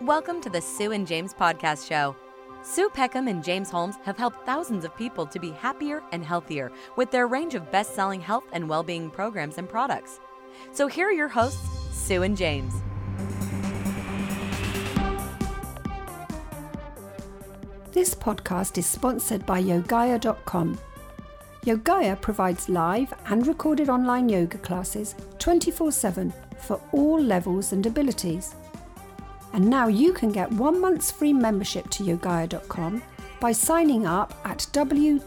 Welcome to the Sue and James Podcast Show. Sue Peckham and James Holmes have helped thousands of people to be happier and healthier with their range of best selling health and well being programs and products. So here are your hosts, Sue and James. This podcast is sponsored by Yogaya.com. Yogaya provides live and recorded online yoga classes 24 7 for all levels and abilities. And now you can get one month's free membership to Yogaya.com by signing up at www.yogaya,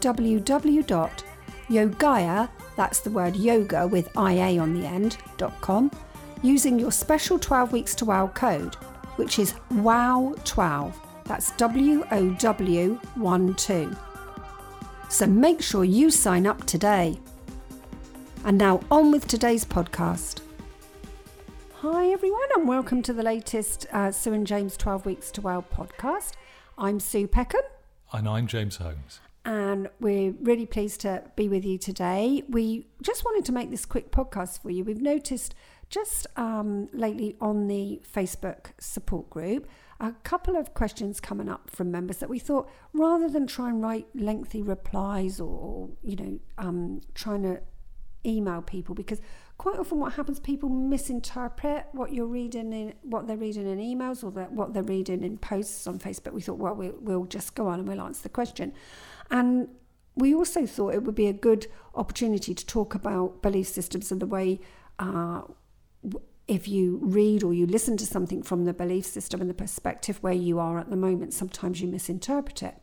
that's the word yoga with IA on the end, .com, using your special 12 weeks to wow code, which is WOW12. That's W O W 1 2. So make sure you sign up today. And now on with today's podcast. Hi, everyone, and welcome to the latest uh, Sue and James 12 Weeks to Wow podcast. I'm Sue Peckham. And I'm James Holmes. And we're really pleased to be with you today. We just wanted to make this quick podcast for you. We've noticed just um, lately on the Facebook support group a couple of questions coming up from members that we thought rather than try and write lengthy replies or, you know, um, trying to email people because quite often what happens people misinterpret what you're reading in what they're reading in emails or that what they're reading in posts on facebook we thought well we'll, we'll just go on and we'll answer the question and we also thought it would be a good opportunity to talk about belief systems and the way uh, if you read or you listen to something from the belief system and the perspective where you are at the moment, sometimes you misinterpret it.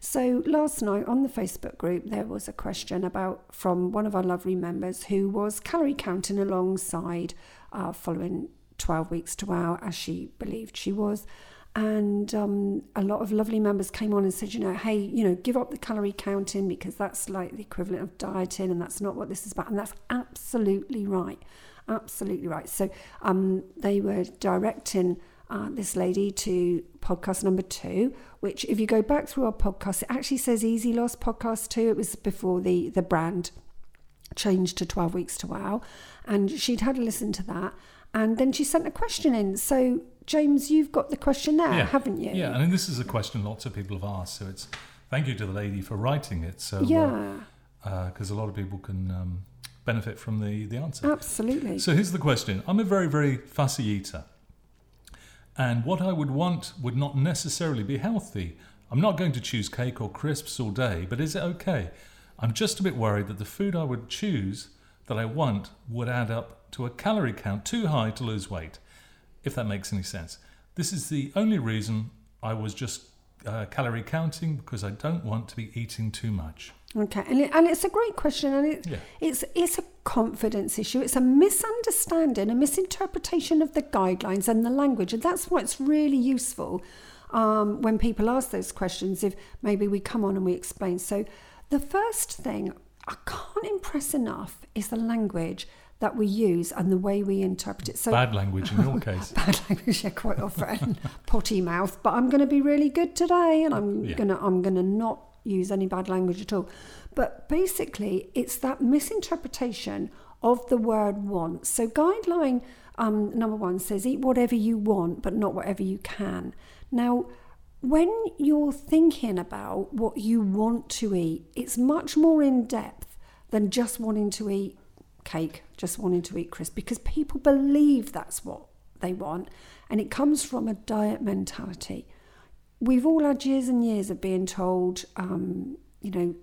So last night on the Facebook group, there was a question about from one of our lovely members who was calorie counting alongside uh, following 12 weeks to wow, as she believed she was. And um, a lot of lovely members came on and said, you know, hey, you know, give up the calorie counting because that's like the equivalent of dieting and that's not what this is about. And that's absolutely right absolutely right. So um, they were directing uh, this lady to podcast number two, which if you go back through our podcast, it actually says Easy Loss podcast two. It was before the the brand changed to 12 weeks to wow and she'd had a listen to that and then she sent a question in so james you've got the question there yeah. haven't you yeah and this is a question lots of people have asked so it's thank you to the lady for writing it so yeah because uh, uh, a lot of people can um, benefit from the, the answer. Absolutely. So here's the question I'm a very, very fussy eater. And what I would want would not necessarily be healthy. I'm not going to choose cake or crisps all day, but is it okay? I'm just a bit worried that the food I would choose that I want would add up to a calorie count too high to lose weight, if that makes any sense. This is the only reason I was just uh, calorie counting because I don't want to be eating too much. Okay, and, it, and it's a great question, and it, yeah. it's it's a confidence issue. It's a misunderstanding, a misinterpretation of the guidelines and the language, and that's why it's really useful um, when people ask those questions. If maybe we come on and we explain. So, the first thing I can't impress enough is the language that we use and the way we interpret it. So bad language in your case. bad language, yeah, quite often. Potty mouth, but I'm going to be really good today, and I'm yeah. gonna I'm gonna not use any bad language at all. But basically, it's that misinterpretation of the word want. So, guideline um, number one says eat whatever you want, but not whatever you can. Now, when you're thinking about what you want to eat, it's much more in depth than just wanting to eat cake, just wanting to eat crisp, because people believe that's what they want, and it comes from a diet mentality we've all had years and years of being told, um, you know,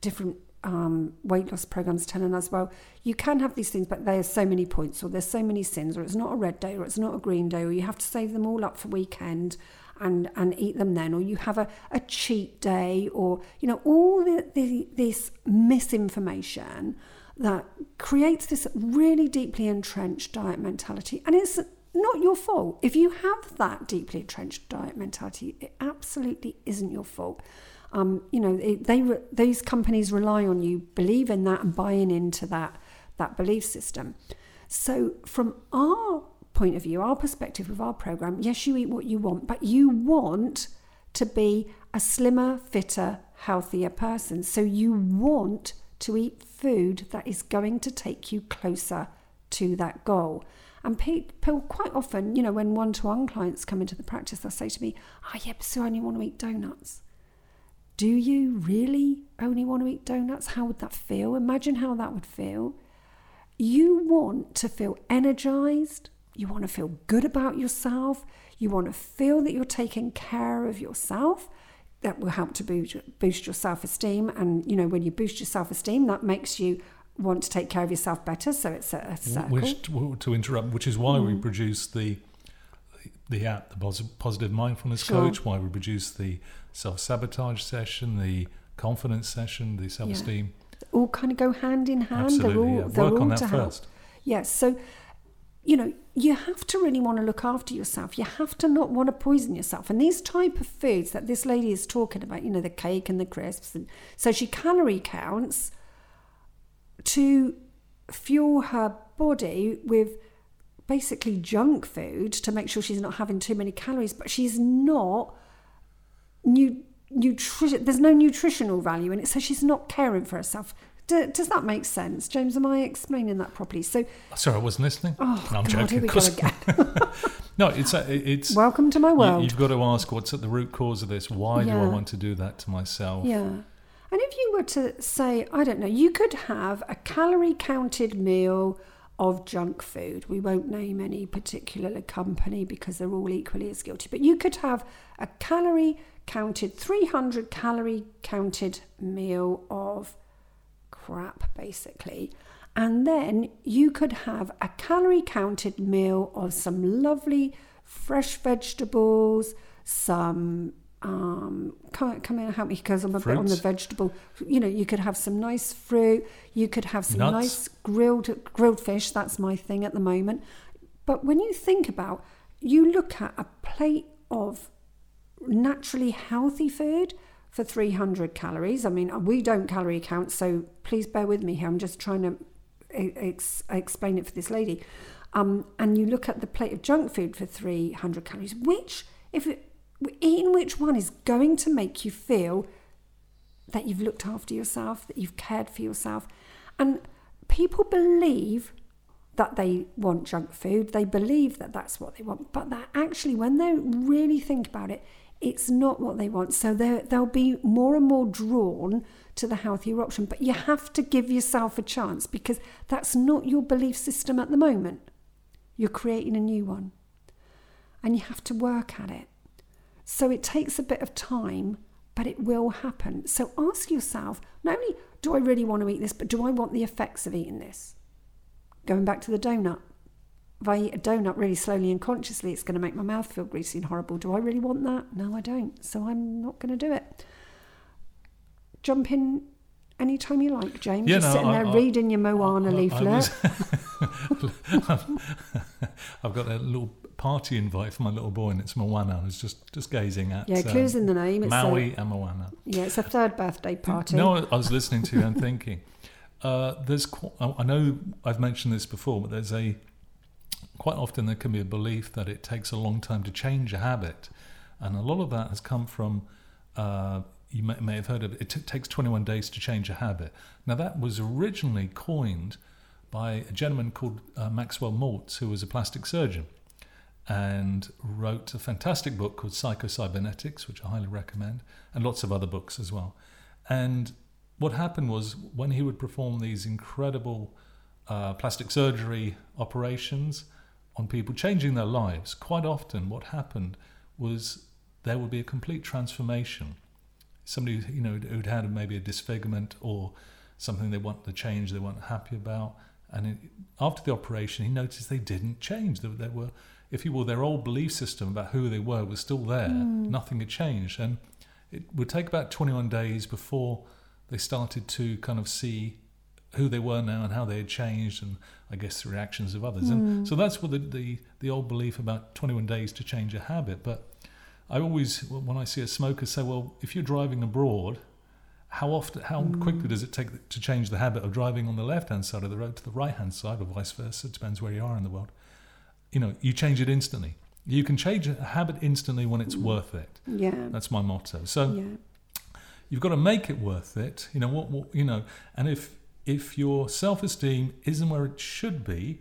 different um, weight loss programs telling us, well, you can have these things, but there's so many points, or there's so many sins, or it's not a red day, or it's not a green day, or you have to save them all up for weekend and and eat them then, or you have a, a cheat day, or you know, all the, the, this misinformation that creates this really deeply entrenched diet mentality, and it's not your fault. If you have that deeply entrenched diet mentality, it absolutely isn't your fault. Um, you know, it, they these companies rely on you believing that and buying into that that belief system. So, from our point of view, our perspective of our program, yes, you eat what you want, but you want to be a slimmer, fitter, healthier person. So, you want to eat food that is going to take you closer to that goal. And people quite often, you know, when one to one clients come into the practice, they'll say to me, Oh, yeah, but so I only want to eat donuts. Do you really only want to eat donuts? How would that feel? Imagine how that would feel. You want to feel energized. You want to feel good about yourself. You want to feel that you're taking care of yourself. That will help to boost, boost your self esteem. And, you know, when you boost your self esteem, that makes you want to take care of yourself better. So it's a, a circle. Which, to interrupt, which is why mm. we produce the the app, the positive mindfulness sure. coach, why we produce the self sabotage session, the confidence session, the self esteem. Yeah. All kind of go hand in hand. Absolutely, they're all, yeah. they're Work all on that to first. Yes. So, you know, you have to really want to look after yourself. You have to not want to poison yourself. And these type of foods that this lady is talking about, you know, the cake and the crisps, and so she calorie counts to fuel her body with basically junk food to make sure she's not having too many calories, but she's not nu- nutrition. There's no nutritional value in it, so she's not caring for herself. Do, does that make sense, James? Am I explaining that properly? So, sorry, I wasn't listening. Oh, no, I'm God, joking. Here we go again. no, it's a, it's. Welcome to my world. You, have got to ask what's at the root cause of this. Why yeah. do I want to do that to myself? Yeah. And if you were to say, I don't know, you could have a calorie counted meal of junk food. We won't name any particular company because they're all equally as guilty, but you could have a calorie counted, 300 calorie counted meal of crap, basically. And then you could have a calorie counted meal of some lovely fresh vegetables, some um, come, come in and help me because I'm a bit on the vegetable. You know, you could have some nice fruit. You could have some Nuts. nice grilled grilled fish. That's my thing at the moment. But when you think about, you look at a plate of naturally healthy food for 300 calories. I mean, we don't calorie count, so please bear with me here. I'm just trying to ex- explain it for this lady. Um, and you look at the plate of junk food for 300 calories, which, if it, eating which one is going to make you feel that you've looked after yourself, that you've cared for yourself. And people believe that they want junk food, they believe that that's what they want, but that actually, when they really think about it, it's not what they want. So they'll be more and more drawn to the healthier option. But you have to give yourself a chance because that's not your belief system at the moment. You're creating a new one. And you have to work at it. So it takes a bit of time, but it will happen. So ask yourself not only do I really want to eat this, but do I want the effects of eating this? Going back to the donut. If I eat a donut really slowly and consciously, it's going to make my mouth feel greasy and horrible. Do I really want that? No, I don't. So I'm not going to do it. Jump in anytime you like, James. Yeah, Just no, sitting I- there I- reading your Moana I- I leaflet. was- I've got a little party invite for my little boy, and it's Moana. I was just, just gazing at yeah, clues um, in the name. It's Maui A, and Moana. yeah, it's a third birthday party. No, I was listening to you and thinking. Uh, there's, qu- I know I've mentioned this before, but there's a quite often there can be a belief that it takes a long time to change a habit, and a lot of that has come from. Uh, you may, may have heard of it. It t- takes 21 days to change a habit. Now that was originally coined by a gentleman called uh, Maxwell Maltz, who was a plastic surgeon, and wrote a fantastic book called Psychocybernetics, which I highly recommend, and lots of other books as well. And what happened was when he would perform these incredible uh, plastic surgery operations on people, changing their lives, quite often what happened was there would be a complete transformation. Somebody you know who'd had maybe a disfigurement or something they want to change, they weren't happy about, and it, after the operation, he noticed they didn't change. They, they were, if you will, their old belief system about who they were was still there. Mm. Nothing had changed, and it would take about 21 days before they started to kind of see who they were now and how they had changed, and I guess the reactions of others. And mm. so that's what the, the the old belief about 21 days to change a habit. But I always, when I see a smoker, say, well, if you're driving abroad, how often, how mm. quickly does it take to change the habit of driving on the left-hand side of the road to the right-hand side, or vice versa? It depends where you are in the world. You know, you change it instantly. You can change a habit instantly when it's worth it. Yeah. That's my motto. So yeah. you've got to make it worth it. You know what, what you know, and if if your self-esteem isn't where it should be,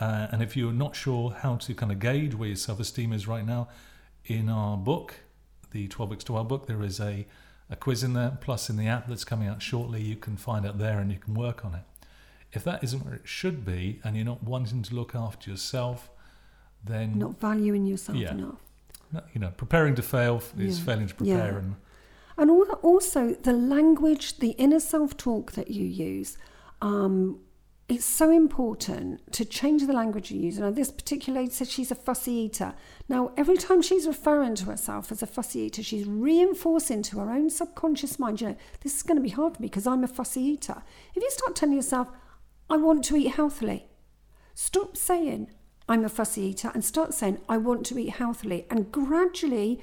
Uh, and if you're not sure how to kind of gauge where your self esteem is right now, in our book, the 12 Weeks to our book, there is a, a quiz in there. Plus, in the app that's coming out shortly, you can find it there and you can work on it. If that isn't where it should be and you're not wanting to look after yourself, then. Not valuing yourself Yeah. enough. You know, preparing to fail is Yeah. failing to prepare. Yeah. And And also the language, the inner self talk that you use, um, it's so important to change the language you use. Now, this particular lady said she's a fussy eater. Now, every time she's referring to herself as a fussy eater, she's reinforcing to her own subconscious mind, you know, this is going to be hard for me because I'm a fussy eater. If you start telling yourself, I want to eat healthily, stop saying, I'm a fussy eater and start saying, I want to eat healthily. And gradually,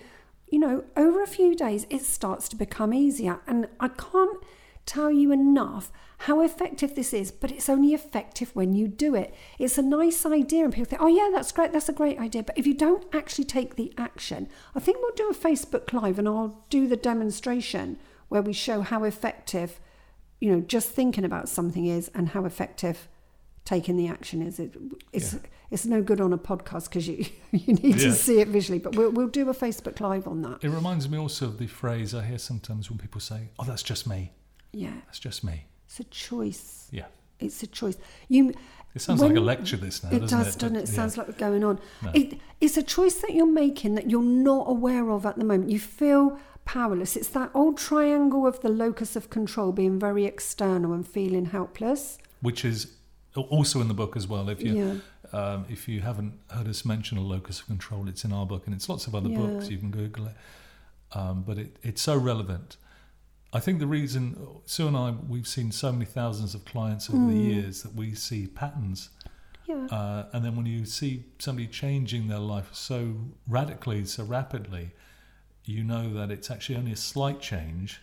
you know, over a few days, it starts to become easier. And I can't tell you enough how effective this is, but it's only effective when you do it. It's a nice idea, and people think, oh, yeah, that's great, that's a great idea. But if you don't actually take the action, I think we'll do a Facebook Live and I'll do the demonstration where we show how effective, you know, just thinking about something is and how effective taking the action is. It, it's Yeah. It's no good on a podcast because you you need to see it visually. But we'll we'll do a Facebook Live on that. it reminds me also of the phrase I hear sometimes when people say, Oh, that's just me. Yeah, That's just me. it's a choice. Yeah. It's a choice. You. It sounds like a lecture, this now, It doesn't does, it? doesn't it? It sounds like going on. No. It, it's a choice that you're making that you're not aware of at the moment. You feel powerless. It's that old triangle of the locus of control being very external and feeling helpless. Which is uh, also in the book as well. If you Yeah. Um, if you haven't heard us mention a locus of control, it's in our book and it's lots of other Yeah. books. You can Google it. Um, but it, it's so relevant. I think the reason Sue and I we've seen so many thousands of clients over the Mm. years that we see patterns, Yeah. uh, and then when you see somebody changing their life so radically, so rapidly, you know that it's actually only a slight change,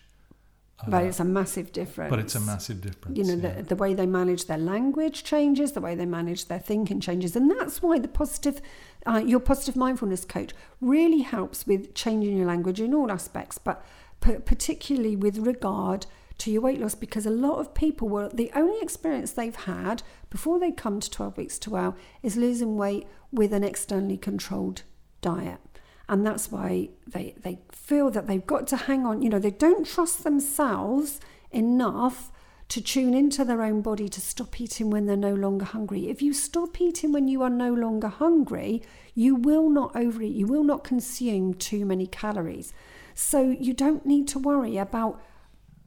but it's a massive difference. but it's a massive difference. you know yeah. the, the way they manage their language changes the way they manage their thinking changes and that's why the positive uh, your positive mindfulness coach really helps with changing your language in all aspects but p- particularly with regard to your weight loss because a lot of people will the only experience they've had before they come to 12 weeks to wow is losing weight with an externally controlled diet and that's why they they feel that they've got to hang on. You know they don't trust themselves enough to tune into their own body to stop eating when they're no longer hungry. If you stop eating when you are no longer hungry you will not overeat you will not consume too many calories. So you don't need to worry about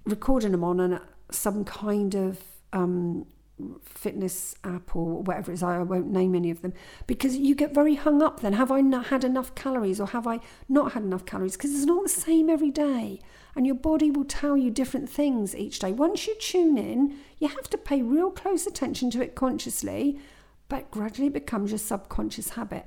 recording them on an, some kind of um, fitness app or whatever it is. I won't name any of them because you get very hung up. Then have I not had enough calories or have I not had enough calories? Because it's not the same every day, and your body will tell you different things each day. Once you tune in, you have to pay real close attention to it consciously, but gradually becomes your subconscious habit.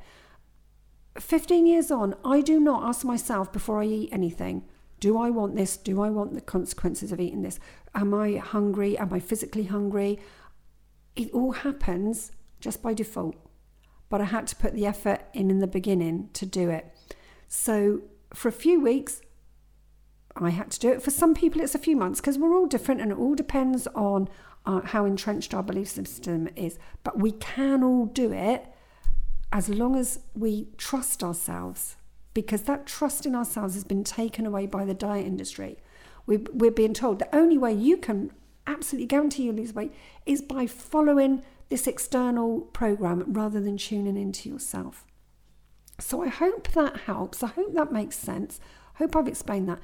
15 years on, I do not ask myself before I eat anything, do I want this? Do I want the consequences of eating this? Am I hungry? Am I physically hungry? It all happens just by default. But I had to put the effort in in the beginning to do it. So for a few weeks, I had to do it. For some people, it's a few months because we're all different and it all depends on uh, how entrenched our belief system is. But we can all do it as long as we trust ourselves, because that trust in ourselves has been taken away by the diet industry. We, we're being told the only way you can absolutely guarantee you'll lose weight is by following this external program rather than tuning into yourself. So I hope that helps. I hope that makes sense. I hope I've explained that.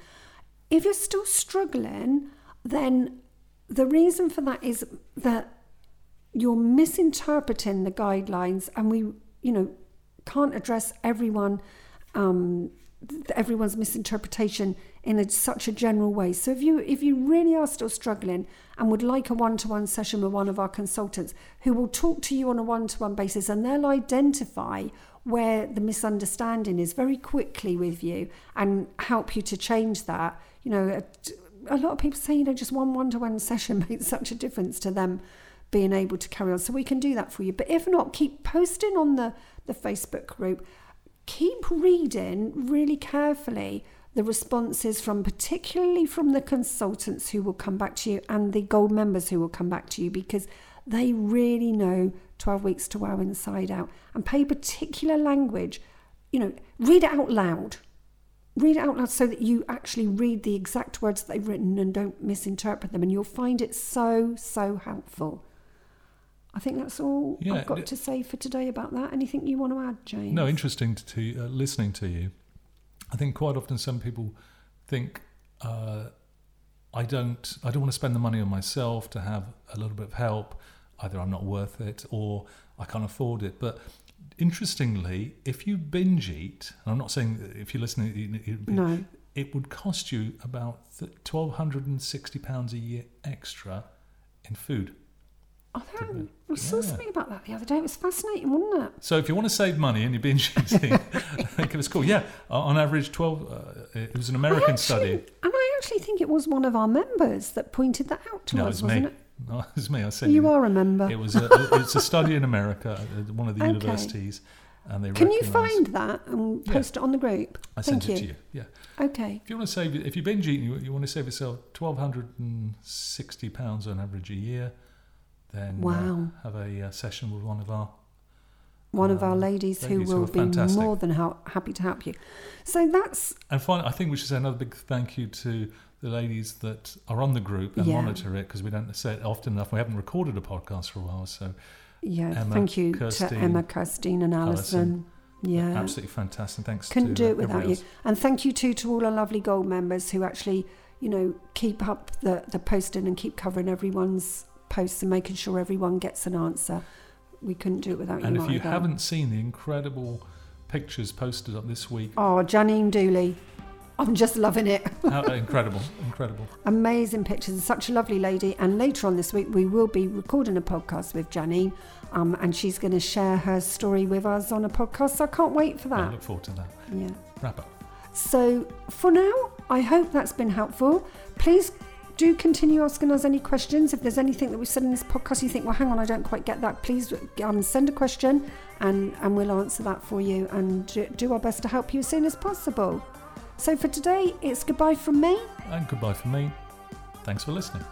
If you're still struggling, then the reason for that is that you're misinterpreting the guidelines and we you know can't address everyone um, everyone's misinterpretation in a, such a general way so if you if you really are still struggling and would like a one-to-one session with one of our consultants who will talk to you on a one-to-one basis and they'll identify where the misunderstanding is very quickly with you and help you to change that you know a, a lot of people say you know just one one-to-one session makes such a difference to them being able to carry on. So we can do that for you. But if not, keep posting on the, the Facebook group. Keep reading really carefully the responses from particularly from the consultants who will come back to you and the gold members who will come back to you because they really know 12 Weeks to Wow Inside Out and pay particular language, you know, read it out loud. Read it out loud so that you actually read the exact words they've written and don't misinterpret them. And you'll find it so, so helpful. I think that's all Yeah, I've got it- to say for today about that. Anything you want to add, James? No, interesting to, to uh, listening to you. I think quite often some people think uh, I don't I don't want to spend the money on myself to have a little bit of help. Either I'm not worth it or I can't afford it. But interestingly, if you binge eat, and I'm not saying if you're listening, it, it, No. it would cost you about twelve hundred and sixty pounds a year extra in food. Oh, there, Didn't I saw something about that the other day. It was fascinating, wasn't it? So if you want to save money and you're binge eating, give us a call. Yeah, on average, twelve. Uh, it was an American actually- study. And I actually think it was one of our members that pointed that out to us. No, it was me. wasn't it? No, it was me. I sent You are a member. It was a, it's a study in America, one of the Okay. universities, and they. Can you find that and Yeah. post it on the group? I Thank sent you. it to you. Yeah. Okay. If you want to save, if you binge eat, and you, you want to save yourself twelve hundred and sixty pounds on average a year, then uh, Wow. have a uh, session with one of our. One of our Um, ladies, who ladies who will are be more than hel- happy to help you. So that's And finally, I think we should say another big thank you to the ladies that are on the group and Yeah. monitor it because we don't say it often enough. We haven't recorded a podcast for a while, so yeah. Emma, thank you Kirsty, to Emma, Kirstine, and Alison. Yeah. absolutely fantastic. Thanks. Couldn't do uh, it without you. And thank you too to all our lovely gold members who actually, you know, keep up the, the posting and keep covering everyone's posts and making sure everyone gets an answer. We couldn't do it without And you. And if you either. haven't seen the incredible pictures posted up this week, Oh, Janine Dooley. I'm just loving it. how, incredible, incredible. Amazing pictures. Such a lovely lady. And later on this week, we will be recording a podcast with Janine. Um, and she's going to share her story with us on a podcast. So I can't wait for that. I look forward to that. Yeah. Wrap up. So for now, I hope that's been helpful. Please do continue asking us any questions. If there's anything that we said in this podcast you think, well, hang on, I don't quite get that, please um, send a question and, and we'll answer that for you and do, do our best to help you as soon as possible. So for today, it's goodbye from me. And goodbye from me. Thanks for listening.